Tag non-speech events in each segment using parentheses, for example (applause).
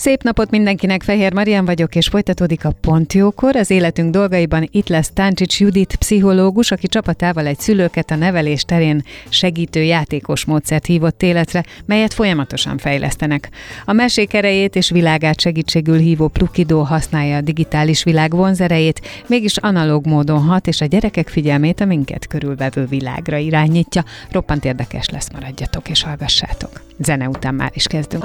Szép napot mindenkinek, Fehér Marian vagyok, és folytatódik a Pont Jókor. Az életünk dolgaiban itt lesz Táncsics Judit, pszichológus, aki csapatával egy szülőket a nevelés terén segítő játékos módszert hívott életre, melyet folyamatosan fejlesztenek. A mesék erejét és világát segítségül hívó Plukidó használja a digitális világ vonzerejét, mégis analóg módon hat, és a gyerekek figyelmét a minket körülvevő világra irányítja. Roppant érdekes lesz, maradjatok és hallgassátok. Zene után már is kezdünk.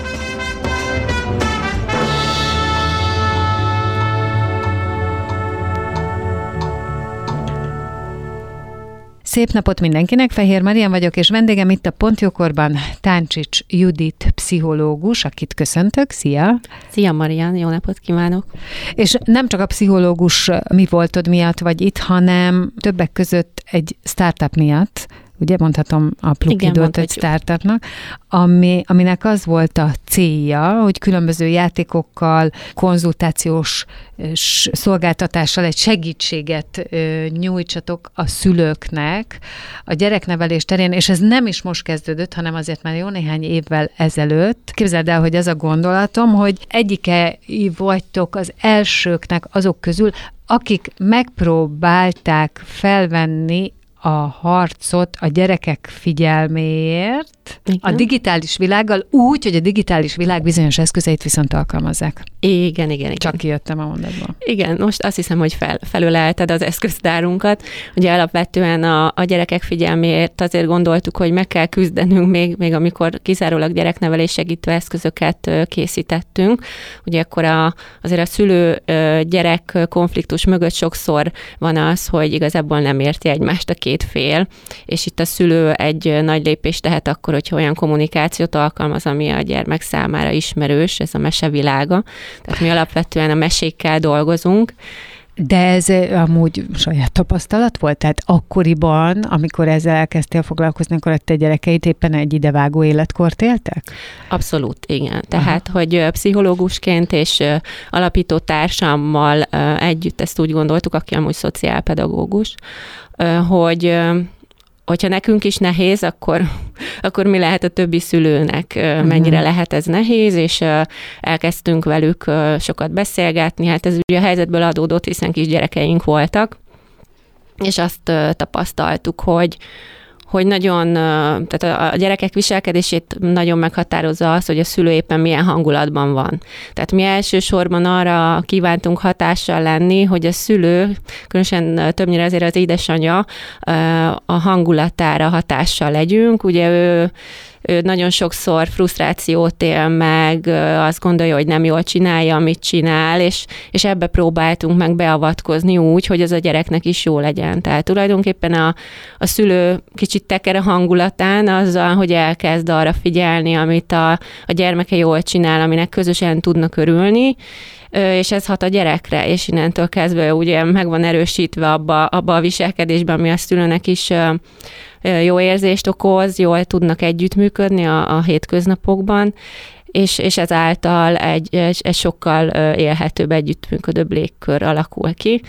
Szép napot mindenkinek, Fehér Marian vagyok, és vendégem itt a Pontjókorban Táncsics Judit pszichológus, akit köszöntök. Szia! Szia Marian, jó napot kívánok! És nem csak a pszichológus mi voltod miatt vagy itt, hanem többek között egy startup miatt, ugye mondhatom a Plukidót egy startupnak, ami, aminek az volt a célja, hogy különböző játékokkal, konzultációs szolgáltatással egy segítséget nyújtsatok a szülőknek a gyereknevelés terén, és ez nem is most kezdődött, hanem azért már jó néhány évvel ezelőtt. Képzeld el, hogy az a gondolatom, hogy egyike vagytok az elsőknek azok közül, akik megpróbálták felvenni a harcot a gyerekek figyelméért igen. a digitális világgal úgy, hogy a digitális világ bizonyos eszközeit viszont alkalmazzák. Igen, igen, igen. Csak kijöttem a mondatból. Igen, most azt hiszem, hogy fel, felülelted az eszköztárunkat. Ugye alapvetően a, a gyerekek figyelméért azért gondoltuk, hogy meg kell küzdenünk még, még amikor kizárólag gyereknevelés segítő eszközöket készítettünk. Ugye akkor a, azért a szülő-gyerek konfliktus mögött sokszor van az, hogy igazából nem érti egymást a két fél, és itt a szülő egy nagy lépést tehet akkor, hogyha olyan kommunikációt alkalmaz, ami a gyermek számára ismerős, ez a mesevilága. Tehát mi alapvetően a mesékkel dolgozunk, de ez amúgy saját tapasztalat volt? Tehát akkoriban, amikor ezzel elkezdtél foglalkozni, akkor a te gyerekeit éppen egy idevágó életkort éltek? Abszolút, igen. Tehát, Aha. hogy pszichológusként és alapító társammal együtt ezt úgy gondoltuk, aki amúgy szociálpedagógus, hogy hogyha nekünk is nehéz, akkor, akkor mi lehet a többi szülőnek, mennyire uh-huh. lehet ez nehéz, és elkezdtünk velük sokat beszélgetni. Hát ez ugye a helyzetből adódott, hiszen kisgyerekeink voltak, és azt tapasztaltuk, hogy, hogy nagyon, tehát a gyerekek viselkedését nagyon meghatározza az, hogy a szülő éppen milyen hangulatban van. Tehát mi elsősorban arra kívántunk hatással lenni, hogy a szülő, különösen többnyire azért az édesanyja, a hangulatára hatással legyünk. Ugye ő ő nagyon sokszor frusztrációt él meg, azt gondolja, hogy nem jól csinálja, amit csinál, és, és ebbe próbáltunk meg beavatkozni úgy, hogy az a gyereknek is jó legyen. Tehát tulajdonképpen a, a szülő kicsit teker a hangulatán azzal, hogy elkezd arra figyelni, amit a, a gyermeke jól csinál, aminek közösen tudnak örülni, és ez hat a gyerekre, és innentől kezdve ugye meg van erősítve abba, abba a viselkedésben, ami a szülőnek is jó érzést okoz, jól tudnak együttműködni a, a hétköznapokban, és, és ezáltal egy, egy, sokkal élhetőbb, együttműködőbb légkör alakul ki.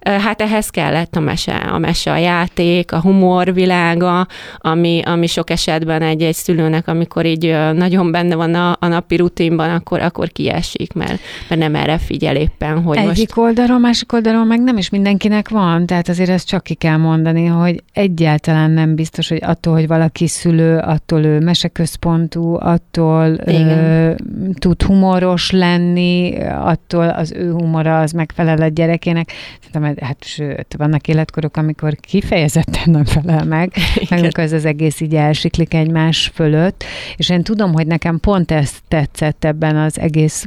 Hát ehhez kellett a mese, a mese, a játék, a humor világa, ami, ami sok esetben egy-egy szülőnek, amikor így nagyon benne van a, a napi rutinban, akkor, akkor kiesik, mert, mert nem erre figyel éppen, hogy Egyik most... oldalról, másik oldalról meg nem is mindenkinek van, tehát azért ezt csak ki kell mondani, hogy egyáltalán nem biztos, hogy attól, hogy valaki szülő, attól ő meseközpontú, attól ö, tud humoros lenni, attól az ő humora az megfelel a gyerekének. Szerintem hát sőt, vannak életkorok, amikor kifejezetten nem felel meg, meg amikor ez az egész így elsiklik egymás fölött, és én tudom, hogy nekem pont ezt tetszett ebben az egész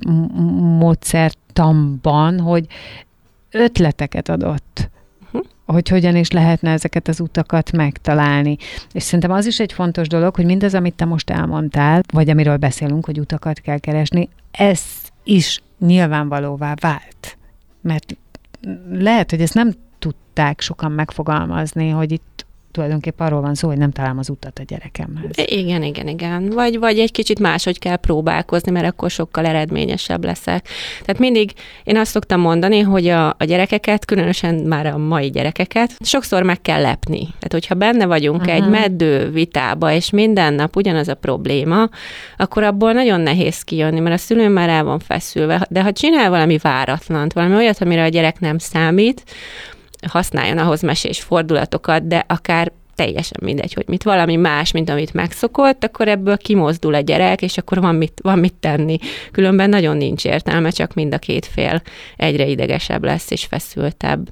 módszertamban, hogy ötleteket adott hm? hogy hogyan is lehetne ezeket az utakat megtalálni. És szerintem az is egy fontos dolog, hogy mindaz, amit te most elmondtál, vagy amiről beszélünk, hogy utakat kell keresni, ez is nyilvánvalóvá vált. Mert lehet, hogy ezt nem tudták sokan megfogalmazni, hogy itt tulajdonképpen arról van szó, hogy nem találom az utat a gyerekemhez. Igen, igen, igen. Vagy, vagy egy kicsit máshogy kell próbálkozni, mert akkor sokkal eredményesebb leszek. Tehát mindig én azt szoktam mondani, hogy a, a gyerekeket, különösen már a mai gyerekeket, sokszor meg kell lepni. Tehát, hogyha benne vagyunk uh-huh. egy meddő vitába, és minden nap ugyanaz a probléma, akkor abból nagyon nehéz kijönni, mert a szülő már el van feszülve. De ha csinál valami váratlant, valami olyat, amire a gyerek nem számít, használjon ahhoz mesés fordulatokat, de akár teljesen mindegy, hogy mit valami más, mint amit megszokott, akkor ebből kimozdul a gyerek, és akkor van mit, van mit tenni. Különben nagyon nincs értelme, csak mind a két fél egyre idegesebb lesz és feszültebb.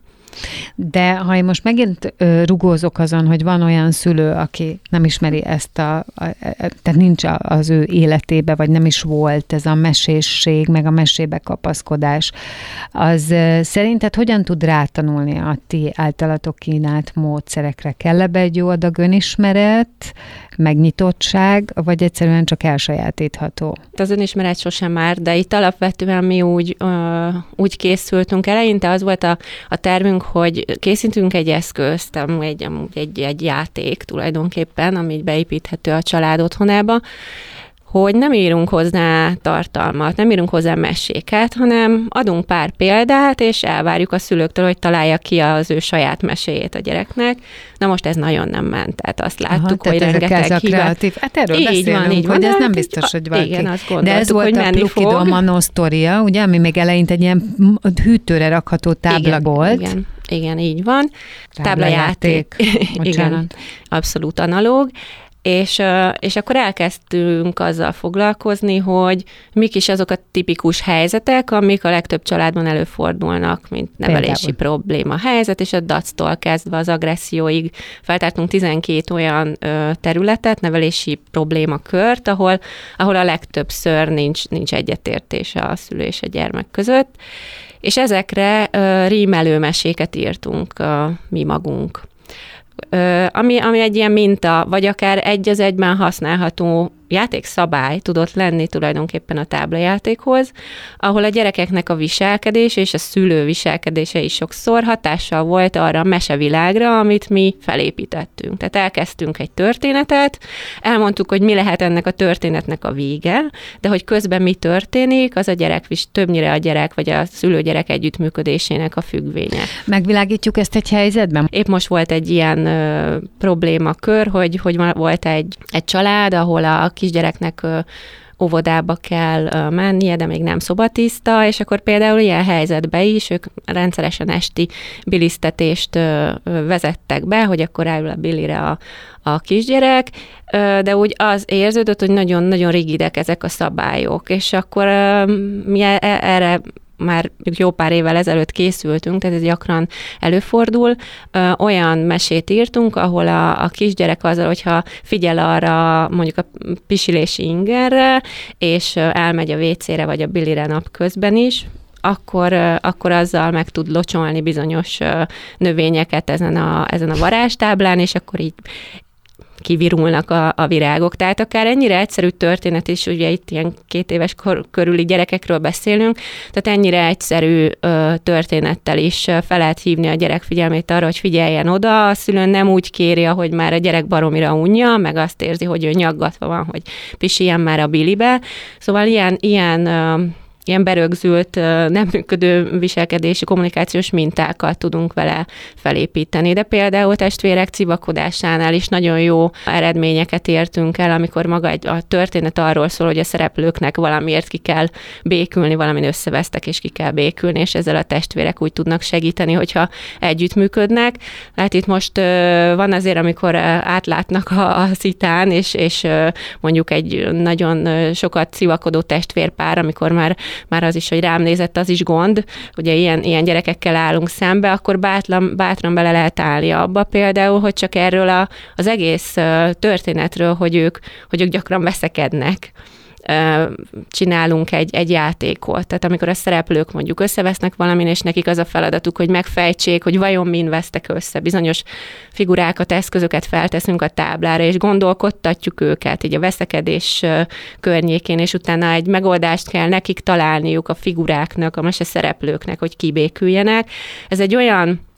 De ha én most megint rugózok azon, hogy van olyan szülő, aki nem ismeri ezt a, a, a tehát nincs az ő életébe, vagy nem is volt ez a mesésség, meg a mesébe kapaszkodás, az szerinted hogyan tud rátanulni a ti általatok kínált módszerekre? Kell egy jó adag önismeret, megnyitottság, vagy egyszerűen csak elsajátítható? Az önismeret sosem már, de itt alapvetően mi úgy, ö, úgy készültünk. Eleinte az volt a, a tervünk, hogy készítünk egy eszközt, egy, egy, egy játék tulajdonképpen, ami beépíthető a család otthonába, hogy nem írunk hozzá tartalmat, nem írunk hozzá meséket, hanem adunk pár példát, és elvárjuk a szülőktől, hogy találja ki az ő saját meséjét a gyereknek. Na most ez nagyon nem ment, tehát azt láttuk, Aha, hogy rengeteg ez a kreatív. Hát erről így beszélünk, van, így van, hogy ez nem biztos, hogy valaki. Igen, azt De ez volt a Plukido Manosztoria, ugye, ami még eleinte egy ilyen hűtőre rakható tábla igen, volt. Igen, igen, így van. Táblajáték. (laughs) igen, abszolút analóg és, és akkor elkezdtünk azzal foglalkozni, hogy mik is azok a tipikus helyzetek, amik a legtöbb családban előfordulnak, mint nevelési Például. probléma helyzet, és a dactól kezdve az agresszióig feltártunk 12 olyan területet, nevelési problémakört, ahol, ahol a legtöbbször nincs, nincs egyetértés a szülő és a gyermek között, és ezekre rímelő meséket írtunk mi magunk ami, ami egy ilyen minta, vagy akár egy az egyben használható játékszabály tudott lenni tulajdonképpen a táblajátékhoz, ahol a gyerekeknek a viselkedés és a szülő viselkedése is sokszor hatással volt arra a mesevilágra, amit mi felépítettünk. Tehát elkezdtünk egy történetet, elmondtuk, hogy mi lehet ennek a történetnek a vége, de hogy közben mi történik, az a gyerek, többnyire a gyerek vagy a szülő-gyerek együttműködésének a függvénye. Megvilágítjuk ezt egy helyzetben? Épp most volt egy ilyen ö, problémakör, hogy, hogy volt egy, egy család, ahol a kisgyereknek óvodába kell mennie, de még nem szobatiszta, és akkor például ilyen helyzetbe is ők rendszeresen esti bilisztetést vezettek be, hogy akkor áll a bilire a, a kisgyerek, de úgy az érződött, hogy nagyon-nagyon rigidek ezek a szabályok, és akkor mi e, erre már jó pár évvel ezelőtt készültünk, tehát ez gyakran előfordul, olyan mesét írtunk, ahol a, a kisgyerek azzal, hogyha figyel arra mondjuk a pisilési ingerre, és elmegy a WC-re vagy a bilire napközben is, akkor, akkor azzal meg tud locsolni bizonyos növényeket ezen a, ezen a varázstáblán, és akkor így kivirulnak a, a virágok. Tehát akár ennyire egyszerű történet is, ugye itt ilyen két éves kor, körüli gyerekekről beszélünk, tehát ennyire egyszerű ö, történettel is fel lehet hívni a gyerek figyelmét arra, hogy figyeljen oda, a szülő nem úgy kéri, hogy már a gyerek baromira unja, meg azt érzi, hogy ő nyaggatva van, hogy pisiljen már a bilibe. Szóval ilyen, ilyen ö, ilyen berögzült, nem működő viselkedési kommunikációs mintákat tudunk vele felépíteni. De például testvérek civakodásánál is nagyon jó eredményeket értünk el, amikor maga egy, a történet arról szól, hogy a szereplőknek valamiért ki kell békülni, valamin összevesztek, és ki kell békülni, és ezzel a testvérek úgy tudnak segíteni, hogyha együttműködnek. Hát itt most van azért, amikor átlátnak a, a szitán, és, és mondjuk egy nagyon sokat civakodó testvérpár, amikor már már az is, hogy rám nézett, az is gond, ugye ilyen, ilyen gyerekekkel állunk szembe, akkor bátran, bátran bele lehet állni abba például, hogy csak erről a, az egész történetről, hogy ők, hogy ők gyakran veszekednek, csinálunk egy, egy játékot. Tehát amikor a szereplők mondjuk összevesznek valamin, és nekik az a feladatuk, hogy megfejtsék, hogy vajon min vesztek össze. Bizonyos figurákat, eszközöket felteszünk a táblára, és gondolkodtatjuk őket így a veszekedés környékén, és utána egy megoldást kell nekik találniuk a figuráknak, a mese szereplőknek, hogy kibéküljenek. Ez egy olyan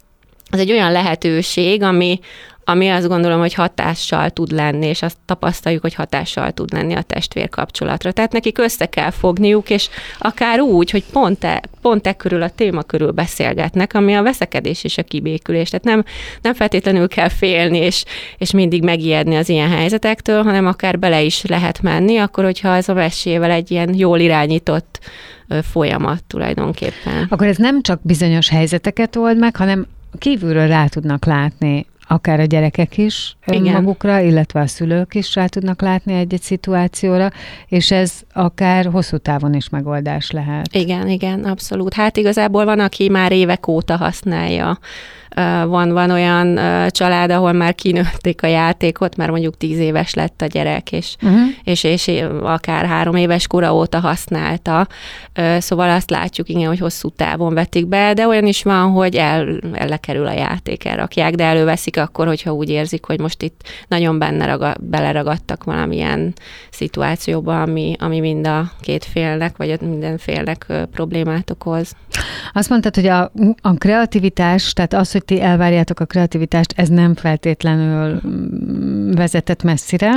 ez egy olyan lehetőség, ami, ami azt gondolom, hogy hatással tud lenni, és azt tapasztaljuk, hogy hatással tud lenni a testvér kapcsolatra. Tehát nekik össze kell fogniuk, és akár úgy, hogy pont e, pont e körül a téma körül beszélgetnek, ami a veszekedés és a kibékülés. Tehát nem, nem feltétlenül kell félni, és, és mindig megijedni az ilyen helyzetektől, hanem akár bele is lehet menni, akkor, hogyha ez a mesével egy ilyen jól irányított folyamat tulajdonképpen. Akkor ez nem csak bizonyos helyzeteket old meg, hanem kívülről rá tudnak látni akár a gyerekek is Igen. magukra, illetve a szülők is rá tudnak látni egy-egy szituációra, és ez akár hosszú távon is megoldás lehet. Igen, igen, abszolút. Hát igazából van, aki már évek óta használja van, van olyan család, ahol már kinőtték a játékot, mert mondjuk tíz éves lett a gyerek, és, uh-huh. és, és akár három éves kora óta használta. Szóval azt látjuk, igen, hogy hosszú távon vetik be, de olyan is van, hogy el, lekerül a játék, elrakják, de előveszik akkor, hogyha úgy érzik, hogy most itt nagyon benne raga, beleragadtak valamilyen szituációba, ami, ami mind a két félnek, vagy minden félnek problémát okoz. Azt mondtad, hogy a, a kreativitás, tehát az, hogy hogy ti elvárjátok a kreativitást, ez nem feltétlenül mm, vezetett messzire.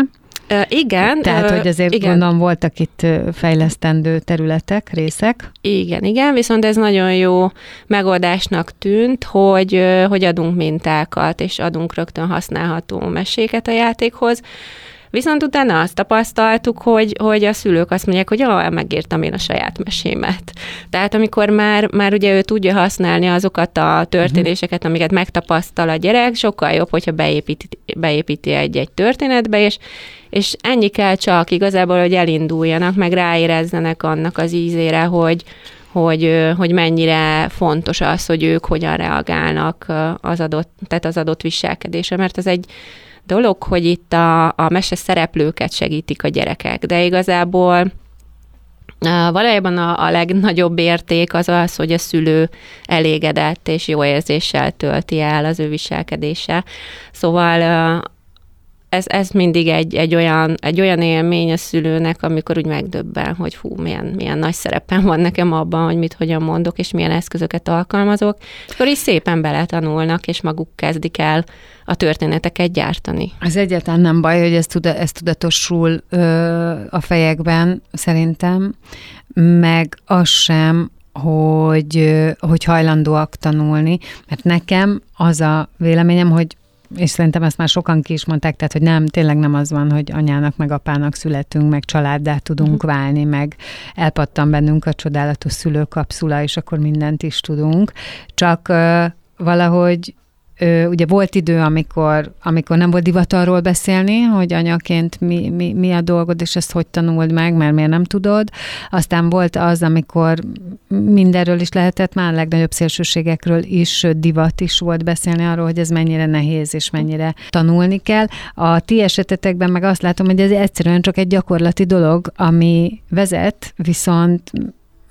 Uh, igen. Tehát, hogy azért igen. gondolom voltak itt fejlesztendő területek, részek. Igen, igen, viszont ez nagyon jó megoldásnak tűnt, hogy, hogy adunk mintákat, és adunk rögtön használható meséket a játékhoz. Viszont utána azt tapasztaltuk, hogy, hogy a szülők azt mondják, hogy ah, megírtam én a saját mesémet. Tehát amikor már, már ugye ő tudja használni azokat a történéseket, amiket megtapasztal a gyerek, sokkal jobb, hogyha beépíti, beépíti egy-egy történetbe, és, és ennyi kell csak igazából, hogy elinduljanak, meg ráérezzenek annak az ízére, hogy, hogy, hogy mennyire fontos az, hogy ők hogyan reagálnak az adott, tehát az adott viselkedésre, mert az egy dolog, hogy itt a, a mese szereplőket segítik a gyerekek, de igazából Valójában a, a legnagyobb érték az az, hogy a szülő elégedett és jó érzéssel tölti el az ő viselkedése. Szóval ez, ez mindig egy, egy, olyan, egy olyan élmény a szülőnek, amikor úgy megdöbben, hogy hú, milyen, milyen nagy szerepem van nekem abban, hogy mit hogyan mondok, és milyen eszközöket alkalmazok. És akkor is szépen beletanulnak, és maguk kezdik el a történeteket gyártani. Ez egyáltalán nem baj, hogy ez, tuda, ez tudatosul ö, a fejekben, szerintem, meg az sem, hogy, hogy hajlandóak tanulni, mert nekem az a véleményem, hogy és szerintem ezt már sokan ki is mondták, tehát hogy nem, tényleg nem az van, hogy anyának meg apának születünk, meg családdá tudunk uh-huh. válni, meg elpattan bennünk a csodálatos szülőkapszula, és akkor mindent is tudunk. Csak uh, valahogy ugye volt idő, amikor, amikor nem volt divat arról beszélni, hogy anyaként mi, mi, mi a dolgod, és ezt hogy tanuld meg, mert miért nem tudod. Aztán volt az, amikor mindenről is lehetett, már a legnagyobb szélsőségekről is divat is volt beszélni arról, hogy ez mennyire nehéz, és mennyire tanulni kell. A ti esetetekben meg azt látom, hogy ez egyszerűen csak egy gyakorlati dolog, ami vezet, viszont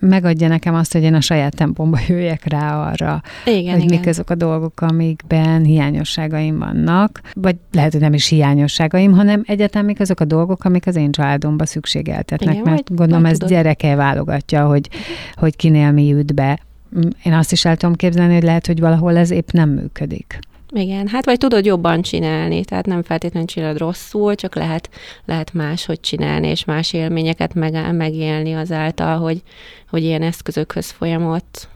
megadja nekem azt, hogy én a saját tempomba jöjjek rá arra, igen, hogy igen. mik azok a dolgok, amikben hiányosságaim vannak, vagy lehet, hogy nem is hiányosságaim, hanem egyáltalán mik azok a dolgok, amik az én családomba szükségeltetnek, igen, mert vagy, gondolom ez gyereke válogatja, hogy, hogy kinél mi jut be. Én azt is el tudom képzelni, hogy lehet, hogy valahol ez épp nem működik. Igen, hát vagy tudod jobban csinálni, tehát nem feltétlenül csinálod rosszul, csak lehet, lehet máshogy csinálni, és más élményeket meg, megélni azáltal, hogy, hogy ilyen eszközökhöz folyamott.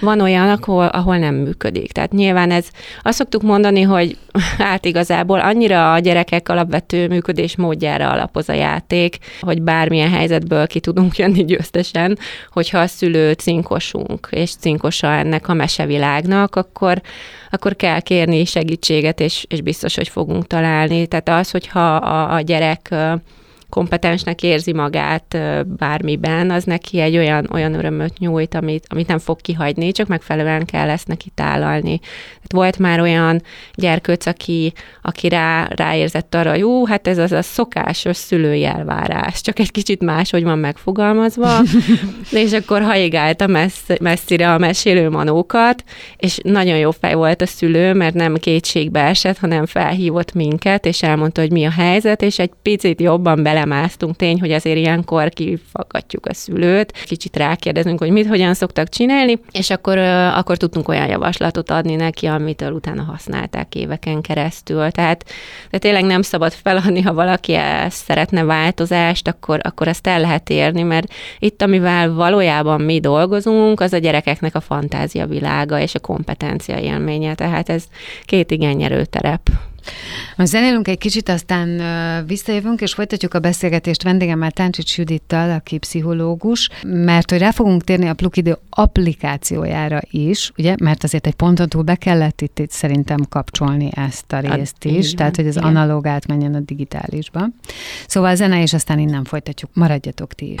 Van olyan, ahol, ahol nem működik. Tehát nyilván ez, azt szoktuk mondani, hogy (laughs) hát igazából annyira a gyerekek alapvető működés módjára alapoz a játék, hogy bármilyen helyzetből ki tudunk jönni győztesen, hogyha a szülő cinkosunk, és cinkosa ennek a mesevilágnak, akkor, akkor kell kérni segítséget, és, és biztos, hogy fogunk találni. Tehát az, hogyha a, a gyerek kompetensnek érzi magát bármiben, az neki egy olyan, olyan örömöt nyújt, amit, amit nem fog kihagyni, csak megfelelően kell ezt neki tálalni. Volt már olyan gyerkőc, aki, aki rá, ráérzett arra, jó, hát ez az a szokásos szülői elvárás, csak egy kicsit máshogy van megfogalmazva, (laughs) és akkor haigálta messz, messzire a mesélő manókat, és nagyon jó fej volt a szülő, mert nem kétségbe esett, hanem felhívott minket, és elmondta, hogy mi a helyzet, és egy picit jobban bele belemásztunk. Tény, hogy azért ilyenkor kifakadjuk a szülőt, kicsit rákérdezünk, hogy mit, hogyan szoktak csinálni, és akkor, akkor tudtunk olyan javaslatot adni neki, amitől utána használták éveken keresztül. Tehát de tényleg nem szabad feladni, ha valaki ezt szeretne változást, akkor, akkor ezt el lehet érni, mert itt, amivel valójában mi dolgozunk, az a gyerekeknek a fantázia világa és a kompetencia élménye. Tehát ez két igen nyerő terep. Most zenélünk egy kicsit, aztán visszajövünk, és folytatjuk a beszélgetést vendégemmel Táncsics Judittal, aki pszichológus, mert hogy rá fogunk térni a Plukidő applikációjára is, ugye, mert azért egy ponton túl be kellett itt, itt szerintem kapcsolni ezt a részt a, is, tehát hogy az igen. analóg átmenjen a digitálisba. Szóval a zene, és aztán innen folytatjuk. Maradjatok ti is.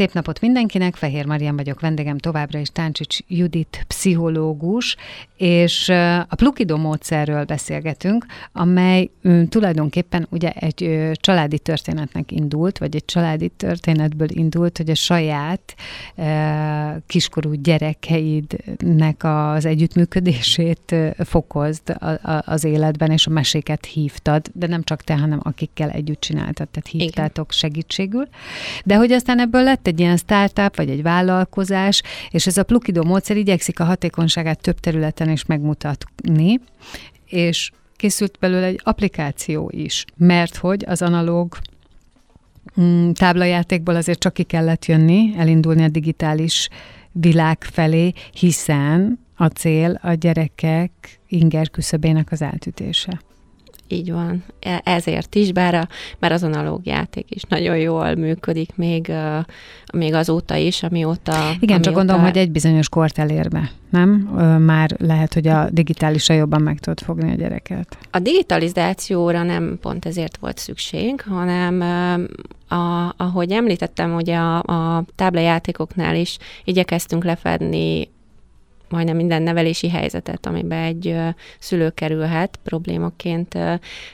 Szép napot mindenkinek, Fehér Marian vagyok, vendégem továbbra is Táncsics Judit pszichológus, és a Plukido módszerről beszélgetünk, amely tulajdonképpen ugye egy családi történetnek indult, vagy egy családi történetből indult, hogy a saját kiskorú gyerekeidnek az együttműködését fokozd az életben, és a meséket hívtad, de nem csak te, hanem akikkel együtt csináltad, tehát hívtátok segítségül. De hogy aztán ebből lett egy ilyen startup, vagy egy vállalkozás, és ez a Plukido módszer igyekszik a hatékonyságát több területen is megmutatni, és készült belőle egy applikáció is, mert hogy az analóg mm, táblajátékból azért csak ki kellett jönni, elindulni a digitális világ felé, hiszen a cél a gyerekek inger küszöbének az átütése. Így van. E, ezért is, bár, a, bár az analóg játék is nagyon jól működik, még, még azóta is, amióta... Igen, amióta... csak gondolom, hogy egy bizonyos kort elérve, nem? Már lehet, hogy a digitálisra jobban meg tudod fogni a gyereket. A digitalizációra nem pont ezért volt szükség, hanem a, ahogy említettem, hogy a, a táblajátékoknál is igyekeztünk lefedni majdnem minden nevelési helyzetet, amiben egy szülő kerülhet problémaként.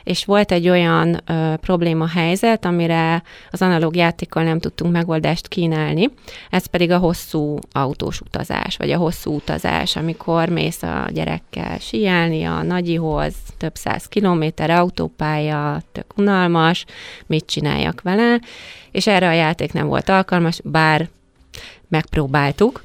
És volt egy olyan probléma helyzet, amire az analóg játékkal nem tudtunk megoldást kínálni, ez pedig a hosszú autós utazás, vagy a hosszú utazás, amikor mész a gyerekkel síelni a nagyihoz, több száz kilométer autópálya, tök unalmas, mit csináljak vele, és erre a játék nem volt alkalmas, bár megpróbáltuk,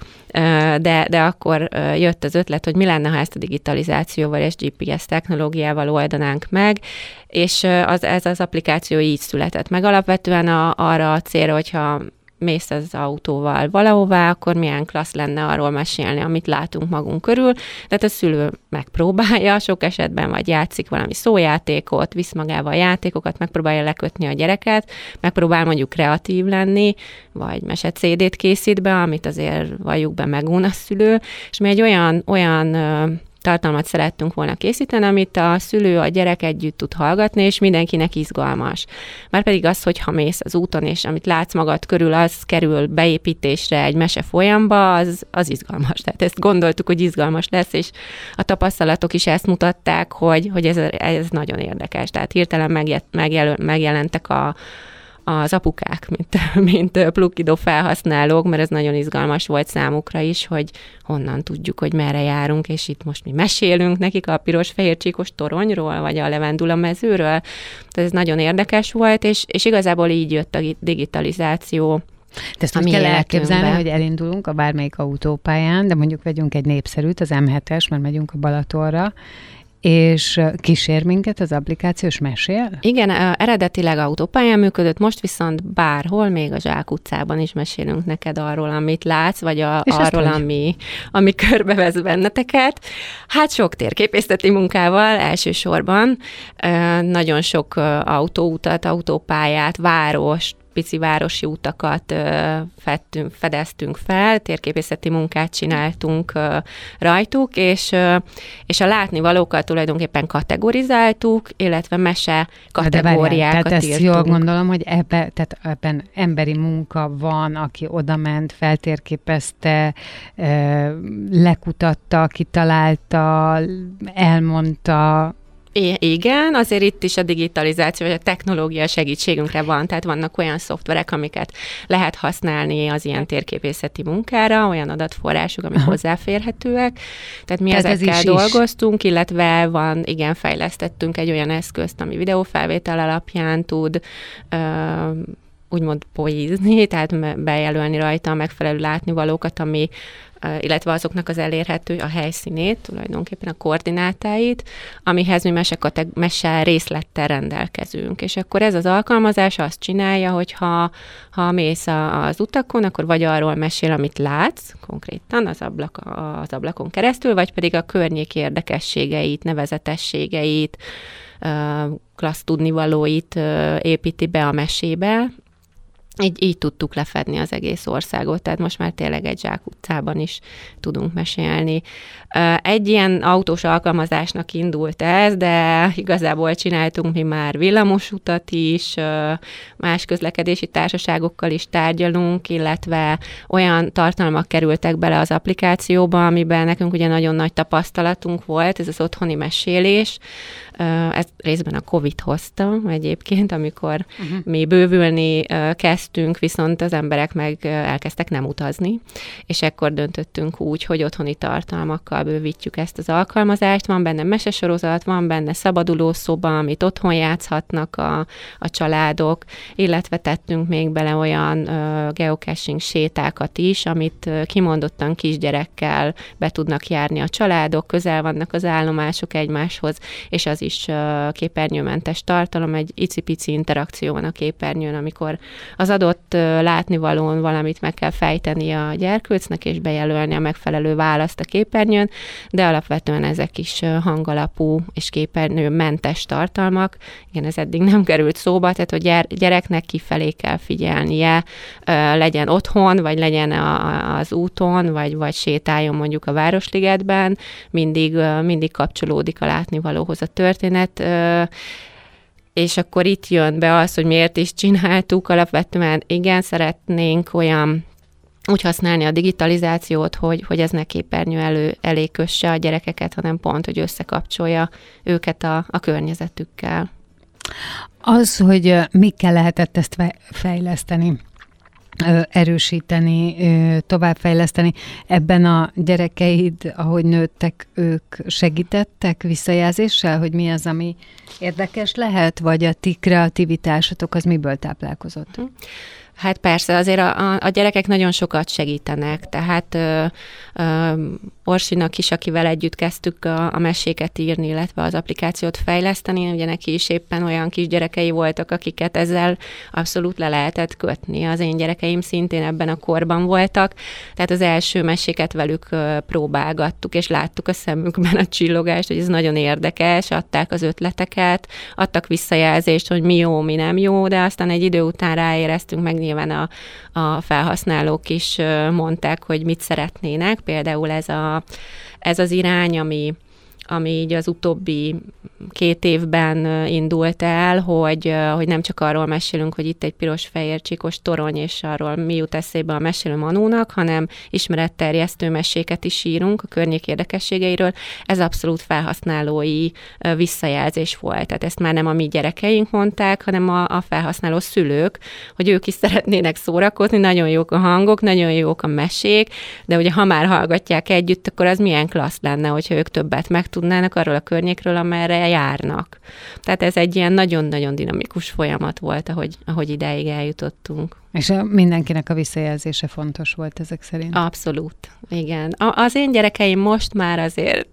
de, de akkor jött az ötlet, hogy mi lenne, ha ezt a digitalizációval és GPS technológiával oldanánk meg, és az, ez az applikáció így született meg. Alapvetően a, arra a célra, hogyha mész az autóval valahová, akkor milyen klassz lenne arról mesélni, amit látunk magunk körül. Tehát a szülő megpróbálja, (laughs) sok esetben vagy játszik valami szójátékot, visz magával játékokat, megpróbálja lekötni a gyereket, megpróbál mondjuk kreatív lenni, vagy meset CD-t készít be, amit azért valljuk be megún a szülő, és mi egy olyan, olyan tartalmat szerettünk volna készíteni, amit a szülő, a gyerek együtt tud hallgatni, és mindenkinek izgalmas. Már pedig az, hogy ha mész az úton, és amit látsz magad körül, az kerül beépítésre egy mese folyamba, az, az izgalmas. Tehát ezt gondoltuk, hogy izgalmas lesz, és a tapasztalatok is ezt mutatták, hogy, hogy ez, ez nagyon érdekes. Tehát hirtelen megjel, megjelentek a, az apukák, mint, (laughs) mint plukidó felhasználók, mert ez nagyon izgalmas volt számukra is, hogy honnan tudjuk, hogy merre járunk, és itt most mi mesélünk nekik a piros-fehér csíkos toronyról, vagy a levendula mezőről. Tehát ez nagyon érdekes volt, és, és igazából így jött a digitalizáció de ezt úgy kell elképzelni, hogy elindulunk a bármelyik autópályán, de mondjuk vegyünk egy népszerűt, az M7-es, mert megyünk a Balatonra, és kísér minket az applikációs mesél? Igen, eredetileg autópályán működött, most viszont bárhol, még a Zsák utcában is mesélünk neked arról, amit látsz, vagy a, arról, ami, ami körbevesz benneteket. Hát sok térképészeti munkával elsősorban, nagyon sok autóutat, autópályát, várost, pici városi utakat fettünk, fedeztünk fel, térképészeti munkát csináltunk rajtuk, és, és a látnivalókat tulajdonképpen kategorizáltuk, illetve mese kategóriákat Tehát ezt írtunk. jól gondolom, hogy ebbe, tehát ebben emberi munka van, aki oda ment, feltérképezte, lekutatta, kitalálta, elmondta, I- igen, azért itt is a digitalizáció vagy a technológia segítségünkre van, tehát vannak olyan szoftverek, amiket lehet használni az ilyen térképészeti munkára, olyan adatforrások, amik Aha. hozzáférhetőek. Tehát mi tehát ezekkel ez dolgoztunk, is. illetve van, igen, fejlesztettünk egy olyan eszközt, ami videófelvétel alapján tud uh, úgymond poízni, tehát bejelölni rajta a megfelelő látnivalókat, ami illetve azoknak az elérhető a helyszínét, tulajdonképpen a koordinátáit, amihez mi mese, mese részlettel rendelkezünk. És akkor ez az alkalmazás azt csinálja, hogy ha, ha mész az utakon, akkor vagy arról mesél, amit látsz, konkrétan az, ablak, az ablakon keresztül, vagy pedig a környék érdekességeit, nevezetességeit, klassz tudnivalóit építi be a mesébe, így, így tudtuk lefedni az egész országot, tehát most már tényleg egy zsák utcában is tudunk mesélni. Egy ilyen autós alkalmazásnak indult ez, de igazából csináltunk mi már villamosutat is, más közlekedési társaságokkal is tárgyalunk, illetve olyan tartalmak kerültek bele az applikációba, amiben nekünk ugye nagyon nagy tapasztalatunk volt, ez az otthoni mesélés, ez részben a Covid hozta egyébként, amikor uh-huh. mi bővülni kezdtünk, viszont az emberek meg elkezdtek nem utazni, és ekkor döntöttünk úgy, hogy otthoni tartalmakkal bővítjük ezt az alkalmazást. Van benne mesesorozat, van benne szabaduló szoba, amit otthon játszhatnak a, a családok, illetve tettünk még bele olyan uh, geocaching sétákat is, amit uh, kimondottan kisgyerekkel be tudnak járni a családok, közel vannak az állomások egymáshoz, és az is képernyőmentes tartalom, egy icipici interakció van a képernyőn, amikor az adott látnivalón valamit meg kell fejteni a gyerkőcnek, és bejelölni a megfelelő választ a képernyőn, de alapvetően ezek is hangalapú és képernyőmentes tartalmak. Igen, ez eddig nem került szóba, tehát hogy gyereknek kifelé kell figyelnie, legyen otthon, vagy legyen az úton, vagy, vagy sétáljon mondjuk a Városligetben, mindig, mindig kapcsolódik a látnivalóhoz a történet, és akkor itt jön be az, hogy miért is csináltuk, alapvetően igen, szeretnénk olyan úgy használni a digitalizációt, hogy, hogy ez ne képernyő elő, elé kösse a gyerekeket, hanem pont, hogy összekapcsolja őket a, a környezetükkel. Az, hogy mikkel lehetett ezt fejleszteni? erősíteni, továbbfejleszteni. Ebben a gyerekeid, ahogy nőttek, ők segítettek visszajelzéssel, hogy mi az, ami érdekes lehet, vagy a ti kreativitásotok az miből táplálkozott? Hát persze, azért a, a gyerekek nagyon sokat segítenek, tehát ö, ö, Orsinak is, akivel együtt kezdtük a, a meséket írni, illetve az applikációt fejleszteni, ugye neki is éppen olyan kis gyerekei voltak, akiket ezzel abszolút le lehetett kötni. Az én gyerekeim szintén ebben a korban voltak, tehát az első meséket velük próbálgattuk, és láttuk a szemükben a csillogást, hogy ez nagyon érdekes, adták az ötleteket, adtak visszajelzést, hogy mi jó, mi nem jó, de aztán egy idő után ráéreztünk, meg nyilván a, a felhasználók is mondták, hogy mit szeretnének, például ez a ez az irány, ami ami így az utóbbi két évben indult el, hogy, hogy nem csak arról mesélünk, hogy itt egy piros-fehér csíkos torony, és arról mi jut eszébe a mesélő Manónak, hanem ismeretterjesztő meséket is írunk a környék érdekességeiről. Ez abszolút felhasználói visszajelzés volt. Tehát ezt már nem a mi gyerekeink mondták, hanem a, a felhasználó szülők, hogy ők is szeretnének szórakozni, nagyon jók a hangok, nagyon jók a mesék, de ugye ha már hallgatják együtt, akkor az milyen klassz lenne, hogyha ők többet megtudnának arról a környékről, amerre járnak. Tehát ez egy ilyen nagyon-nagyon dinamikus folyamat volt, ahogy, ahogy ideig eljutottunk. És a, mindenkinek a visszajelzése fontos volt ezek szerint? Abszolút, igen. A, az én gyerekeim most már azért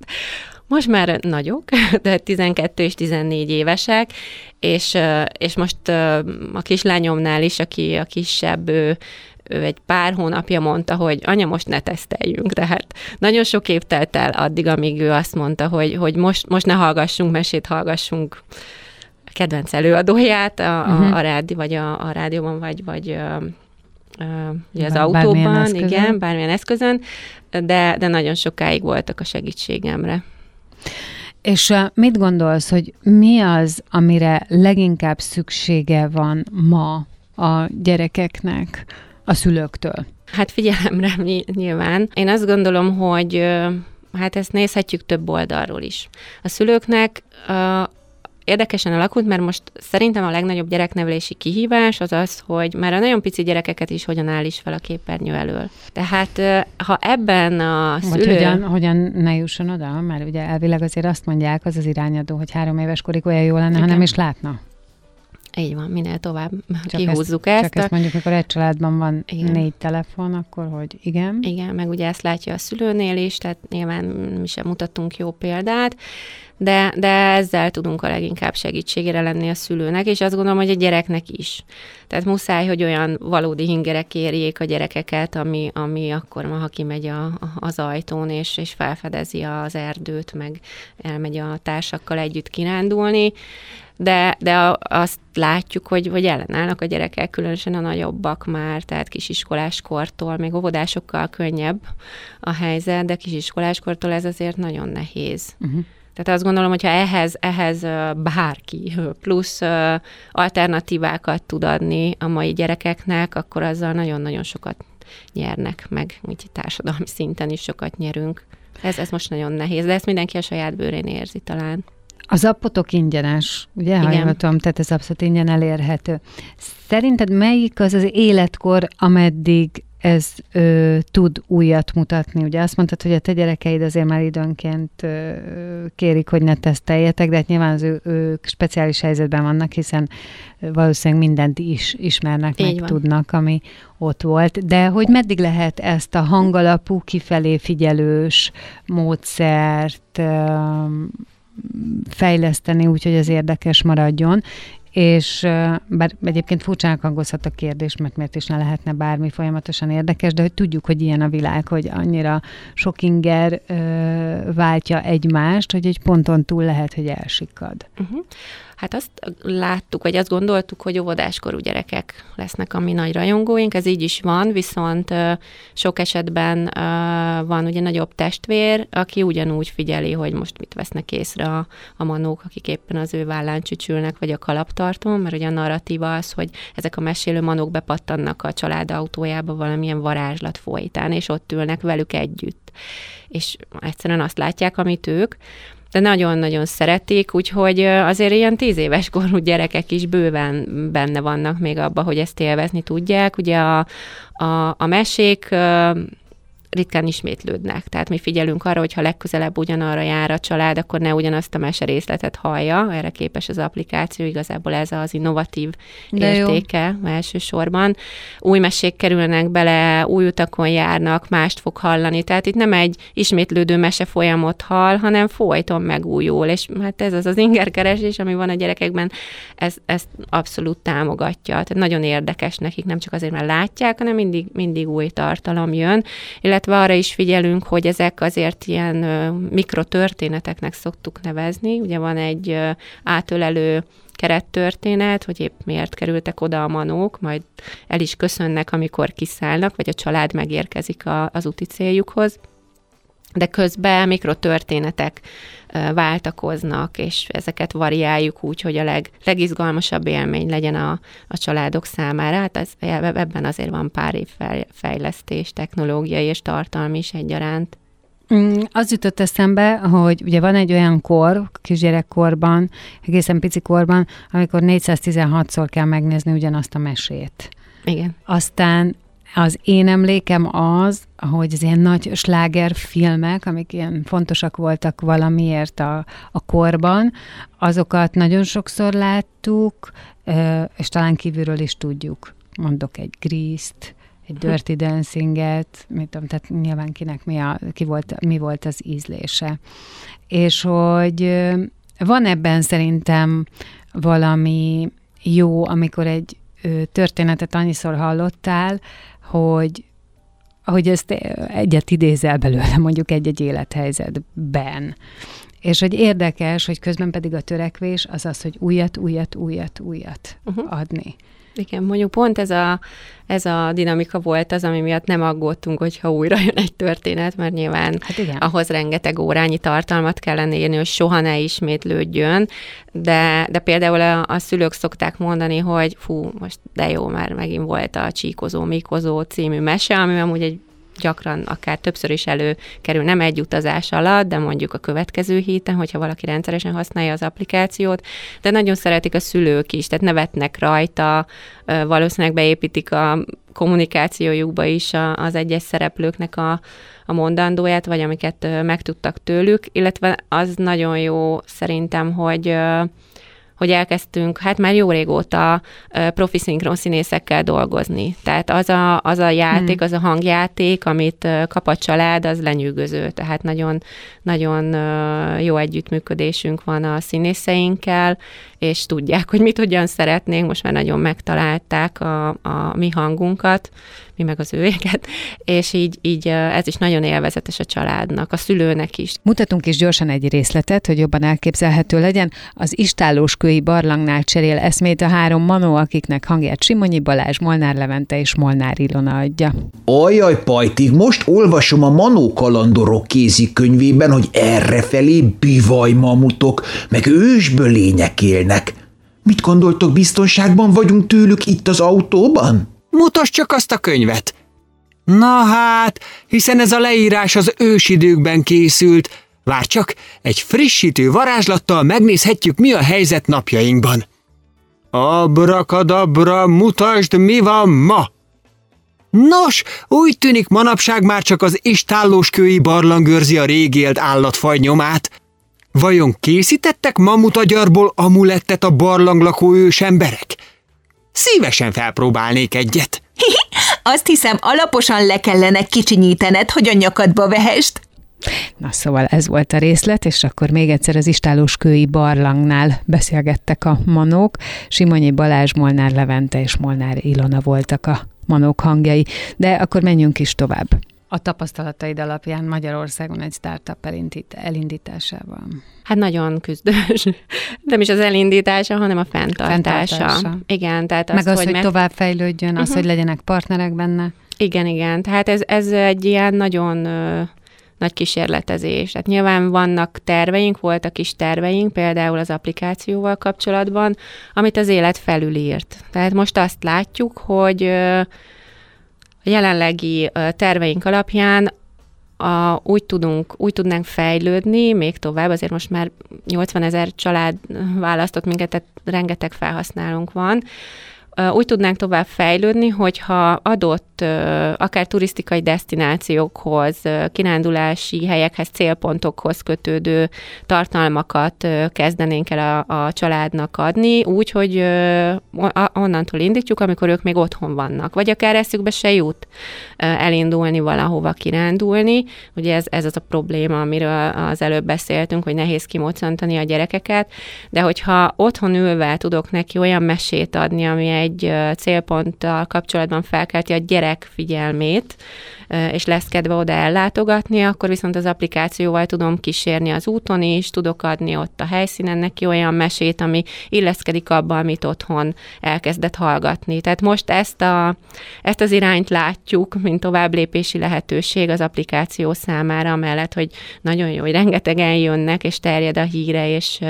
most már nagyok, (laughs) de 12 és 14 évesek, és, és most a kislányomnál is, aki a kisebb, ő, ő egy pár hónapja mondta, hogy anya, most ne teszteljünk. Tehát nagyon sok év telt el addig, amíg ő azt mondta, hogy, hogy most, most ne hallgassunk mesét, hallgassunk kedvenc előadóját a, uh-huh. a, a rádi, vagy a, a rádióban, vagy, vagy ugye az autóban, igen, bármilyen eszközön, de, de nagyon sokáig voltak a segítségemre. És mit gondolsz, hogy mi az, amire leginkább szüksége van ma a gyerekeknek a szülőktől? Hát figyelemre nyilván. Én azt gondolom, hogy hát ezt nézhetjük több oldalról is. A szülőknek érdekesen alakult, mert most szerintem a legnagyobb gyereknevelési kihívás az az, hogy már a nagyon pici gyerekeket is hogyan állís fel a képernyő elől. Tehát ha ebben a szülő... Vagy hogyan, hogyan ne jusson oda, mert ugye elvileg azért azt mondják, az az irányadó, hogy három éves korig olyan jó lenne, Igen. ha nem is látna. Így van, minél tovább csak kihúzzuk ezt. ezt. Csak ezt mondjuk, amikor egy családban van igen. négy telefon, akkor hogy igen. Igen, meg ugye ezt látja a szülőnél is, tehát nyilván mi sem mutattunk jó példát, de, de ezzel tudunk a leginkább segítségére lenni a szülőnek, és azt gondolom, hogy a gyereknek is. Tehát muszáj, hogy olyan valódi hingerek érjék a gyerekeket, ami, ami akkor, ha kimegy a, az ajtón, és, és felfedezi az erdőt, meg elmegy a társakkal együtt kirándulni, de, de azt látjuk, hogy, hogy ellenállnak a gyerekek, különösen a nagyobbak már, tehát kisiskoláskortól, még óvodásokkal könnyebb a helyzet, de kisiskoláskortól ez azért nagyon nehéz. Uh-huh. Tehát azt gondolom, hogyha ehhez, ehhez bárki plusz alternatívákat tud adni a mai gyerekeknek, akkor azzal nagyon-nagyon sokat nyernek, meg úgy társadalmi szinten is sokat nyerünk. Ez, ez most nagyon nehéz, de ezt mindenki a saját bőrén érzi talán. Az appotok ingyenes, ugye? Igen. Hallgatom, tehát ez abszolút ingyen elérhető. Szerinted melyik az az életkor, ameddig ez ö, tud újat mutatni. Ugye azt mondtad, hogy a te gyerekeid azért már időnként ö, kérik, hogy ne teszteljetek, de hát nyilván az ő, ők speciális helyzetben vannak, hiszen valószínűleg mindent is ismernek, Így meg van. tudnak, ami ott volt. De hogy meddig lehet ezt a hangalapú, kifelé figyelős módszert ö, fejleszteni, úgyhogy az érdekes maradjon, és bár egyébként furcsának hangozhat a kérdés, mert miért is ne lehetne bármi folyamatosan érdekes, de hogy tudjuk, hogy ilyen a világ, hogy annyira sok inger ö, váltja egymást, hogy egy ponton túl lehet, hogy elsikad. Uh-huh. Hát azt láttuk, vagy azt gondoltuk, hogy óvodáskorú gyerekek lesznek a mi nagy rajongóink, ez így is van, viszont sok esetben van ugye nagyobb testvér, aki ugyanúgy figyeli, hogy most mit vesznek észre a, a manók, akik éppen az ő vállán csücsülnek, vagy a kalaptartón, mert ugye a narratíva az, hogy ezek a mesélő manók bepattannak a család autójába valamilyen varázslat folytán, és ott ülnek velük együtt. És egyszerűen azt látják, amit ők, de nagyon-nagyon szeretik, úgyhogy azért ilyen tíz éves korú gyerekek is bőven benne vannak még abba, hogy ezt élvezni tudják. Ugye a, a, a mesék ritkán ismétlődnek. Tehát mi figyelünk arra, hogy ha legközelebb ugyanarra jár a család, akkor ne ugyanazt a mese részletet hallja. Erre képes az applikáció, igazából ez az innovatív De értéke jó. elsősorban. Új mesék kerülnek bele, új utakon járnak, mást fog hallani. Tehát itt nem egy ismétlődő mese folyamot hall, hanem folyton megújul. És hát ez az az ingerkeresés, ami van a gyerekekben, ez, ezt abszolút támogatja. Tehát nagyon érdekes nekik, nem csak azért, mert látják, hanem mindig, mindig új tartalom jön, illetve illetve arra is figyelünk, hogy ezek azért ilyen mikrotörténeteknek szoktuk nevezni. Ugye van egy átölelő kerettörténet, hogy épp miért kerültek oda a manók, majd el is köszönnek, amikor kiszállnak, vagy a család megérkezik a, az úti céljukhoz. De közben mikrotörténetek váltakoznak, és ezeket variáljuk úgy, hogy a leg, legizgalmasabb élmény legyen a, a családok számára. Hát ez, ebben azért van pár év fejlesztés, technológiai és tartalmi is egyaránt. Mm, az jutott eszembe, hogy ugye van egy olyan kor, kisgyerekkorban, egészen pici korban, amikor 416-szor kell megnézni ugyanazt a mesét. Igen. Aztán az én emlékem az, hogy az ilyen nagy slágerfilmek, amik ilyen fontosak voltak valamiért a, a korban, azokat nagyon sokszor láttuk, és talán kívülről is tudjuk. Mondok egy Grízt, egy Dirty Dancing-et, mit tudom, tehát nyilván kinek mi, a, ki volt, mi volt az ízlése. És hogy van ebben szerintem valami jó, amikor egy történetet annyiszor hallottál, hogy hogy ezt egyet idézel belőle mondjuk egy-egy élethelyzetben. És hogy érdekes, hogy közben pedig a törekvés az az, hogy újat, újat, újat, újat uh-huh. adni. Igen, mondjuk pont ez a, ez a dinamika volt az, ami miatt nem aggódtunk, hogyha újra jön egy történet, mert nyilván hát igen. ahhoz rengeteg órányi tartalmat kellene írni, hogy soha ne ismétlődjön, de, de például a, a szülők szokták mondani, hogy fú, most de jó, már megint volt a Csíkozó Mikozó című mese, ami amúgy egy gyakran akár többször is előkerül, nem egy utazás alatt, de mondjuk a következő héten, hogyha valaki rendszeresen használja az applikációt, de nagyon szeretik a szülők is, tehát nevetnek rajta, valószínűleg beépítik a kommunikációjukba is az egyes szereplőknek a, a mondandóját, vagy amiket megtudtak tőlük, illetve az nagyon jó szerintem, hogy hogy elkezdtünk, hát már jó régóta profi szinkron színészekkel dolgozni. Tehát az a, az a játék, hmm. az a hangjáték, amit kap a család, az lenyűgöző. Tehát nagyon, nagyon jó együttműködésünk van a színészeinkkel, és tudják, hogy mit hogyan szeretnénk, most már nagyon megtalálták a, a mi hangunkat, mi meg az őket, és így, így ez is nagyon élvezetes a családnak, a szülőnek is. Mutatunk is gyorsan egy részletet, hogy jobban elképzelhető legyen. Az Istállós kői barlangnál cserél eszmét a három manó, akiknek hangját Simonyi Balázs, Molnár Levente és Molnár Ilona adja. Ajaj, Pajtik, most olvasom a Manó kalandorok kézikönyvében, hogy errefelé bivaj mamutok, meg ősbölények élnek. Mit gondoltok, biztonságban vagyunk tőlük itt az autóban? Mutasd csak azt a könyvet! Na hát, hiszen ez a leírás az ősidőkben készült. Vár csak, egy frissítő varázslattal megnézhetjük, mi a helyzet napjainkban. Abrakadabra, mutasd, mi van ma! Nos, úgy tűnik manapság már csak az istállóskői barlang őrzi a régélt állatfaj nyomát. Vajon készítettek mamutagyarból amulettet a barlang lakó ős emberek? Szívesen felpróbálnék egyet. Azt hiszem, alaposan le kellene kicsinyítened, hogy a nyakadba vehest. Na szóval ez volt a részlet, és akkor még egyszer az Istálós kői barlangnál beszélgettek a manók. Simonyi Balázs, Molnár Levente és Molnár Ilona voltak a manók hangjai. De akkor menjünk is tovább. A tapasztalataid alapján Magyarországon egy startup elindításával. Hát nagyon küzdős. (laughs) Nem is az elindítása, hanem a fenntartása. fenntartása. Igen, tehát az, Meg az, hogy, hogy meg... tovább fejlődjön, az, uh-huh. hogy legyenek partnerek benne. Igen, igen. Tehát ez, ez egy ilyen nagyon ö, nagy kísérletezés. Tehát nyilván vannak terveink, voltak is terveink, például az applikációval kapcsolatban, amit az élet felülírt. Tehát most azt látjuk, hogy ö, a jelenlegi terveink alapján a, úgy, tudunk, úgy tudnánk fejlődni még tovább, azért most már 80 ezer család választott minket, tehát rengeteg felhasználónk van, úgy tudnánk tovább fejlődni, hogyha adott akár turisztikai destinációkhoz, kirándulási helyekhez, célpontokhoz kötődő tartalmakat kezdenénk el a, a családnak adni, úgy, hogy onnantól indítjuk, amikor ők még otthon vannak, vagy akár eszükbe se jut elindulni valahova kirándulni. Ugye ez, ez az a probléma, amiről az előbb beszéltünk, hogy nehéz kimocantani a gyerekeket, de hogyha otthon ülve tudok neki olyan mesét adni, ami egy célponttal kapcsolatban felkelti a gyerek gyerek figyelmét, és lesz kedve oda ellátogatni, akkor viszont az applikációval tudom kísérni az úton is, tudok adni ott a helyszínen neki olyan mesét, ami illeszkedik abba, amit otthon elkezdett hallgatni. Tehát most ezt, a, ezt az irányt látjuk, mint tovább lépési lehetőség az applikáció számára, mellett, hogy nagyon jó, hogy rengetegen jönnek, és terjed a híre, és,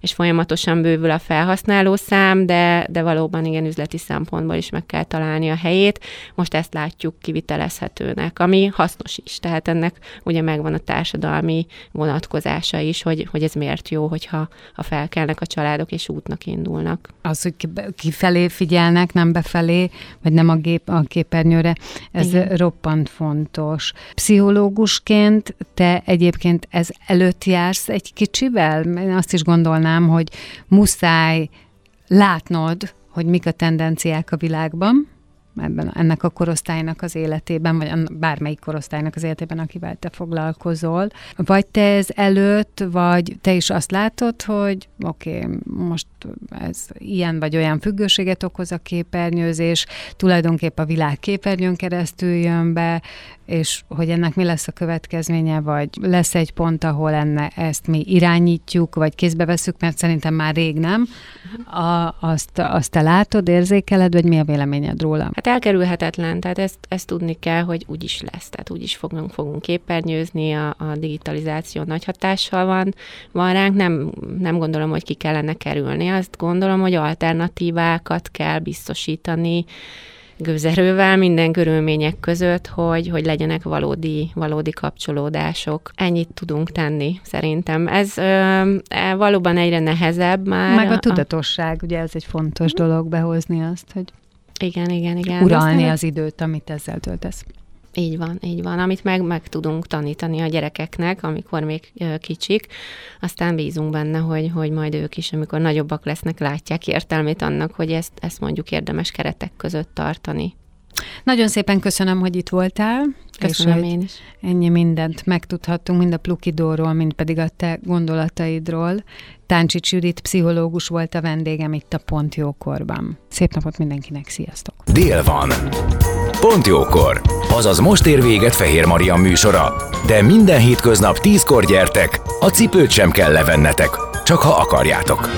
és folyamatosan bővül a felhasználó szám, de, de valóban igen üzleti szempontból is meg kell találni a helyét. Most ezt látjuk kivitelezhetőnek, ami hasznos is. Tehát ennek ugye megvan a társadalmi vonatkozása is, hogy, hogy ez miért jó, hogyha ha felkelnek a családok és útnak indulnak. Az, hogy kifelé figyelnek, nem befelé, vagy nem a, gép, a képernyőre, ez Igen. roppant fontos. Pszichológusként te egyébként ez előtt jársz egy kicsivel? Én azt is gondolnám, hogy muszáj látnod, hogy mik a tendenciák a világban, ebben, ennek a korosztálynak az életében, vagy bármelyik korosztálynak az életében, akivel te foglalkozol. Vagy te ez előtt, vagy te is azt látod, hogy oké, okay, most ez ilyen vagy olyan függőséget okoz a képernyőzés, tulajdonképp a világ képernyőn keresztül jön be, és hogy ennek mi lesz a következménye, vagy lesz egy pont, ahol enne ezt mi irányítjuk, vagy kézbe veszük, mert szerintem már rég nem. A, azt, azt te látod, érzékeled, vagy mi a véleményed róla? Hát elkerülhetetlen, tehát ezt, ezt tudni kell, hogy úgy is lesz, tehát úgy is fogunk, fogunk képernyőzni, a, a digitalizáció nagy hatással van, van ránk, nem, nem gondolom, hogy ki kellene kerülni, azt gondolom, hogy alternatívákat kell biztosítani, gőzerővel minden körülmények között, hogy, hogy legyenek valódi, valódi kapcsolódások. Ennyit tudunk tenni, szerintem. Ez ö, e, valóban egyre nehezebb már. Meg a tudatosság, a... ugye ez egy fontos dolog behozni azt, hogy igen, igen, igen. Uralni az időt, amit ezzel töltesz. Így van, így van. Amit meg, meg tudunk tanítani a gyerekeknek, amikor még kicsik, aztán bízunk benne, hogy, hogy majd ők is, amikor nagyobbak lesznek, látják értelmét annak, hogy ezt, ezt mondjuk érdemes keretek között tartani. Nagyon szépen köszönöm, hogy itt voltál. Köszönöm és én is. Ennyi mindent megtudhattunk, mind a Plukidóról, mind pedig a te gondolataidról. Táncsics Judit pszichológus volt a vendégem itt a Pont Jókorban. Szép napot mindenkinek, sziasztok! Dél van. Pont Jókor. Azaz most ér véget Fehér Maria műsora. De minden hétköznap tízkor gyertek, a cipőt sem kell levennetek, csak ha akarjátok.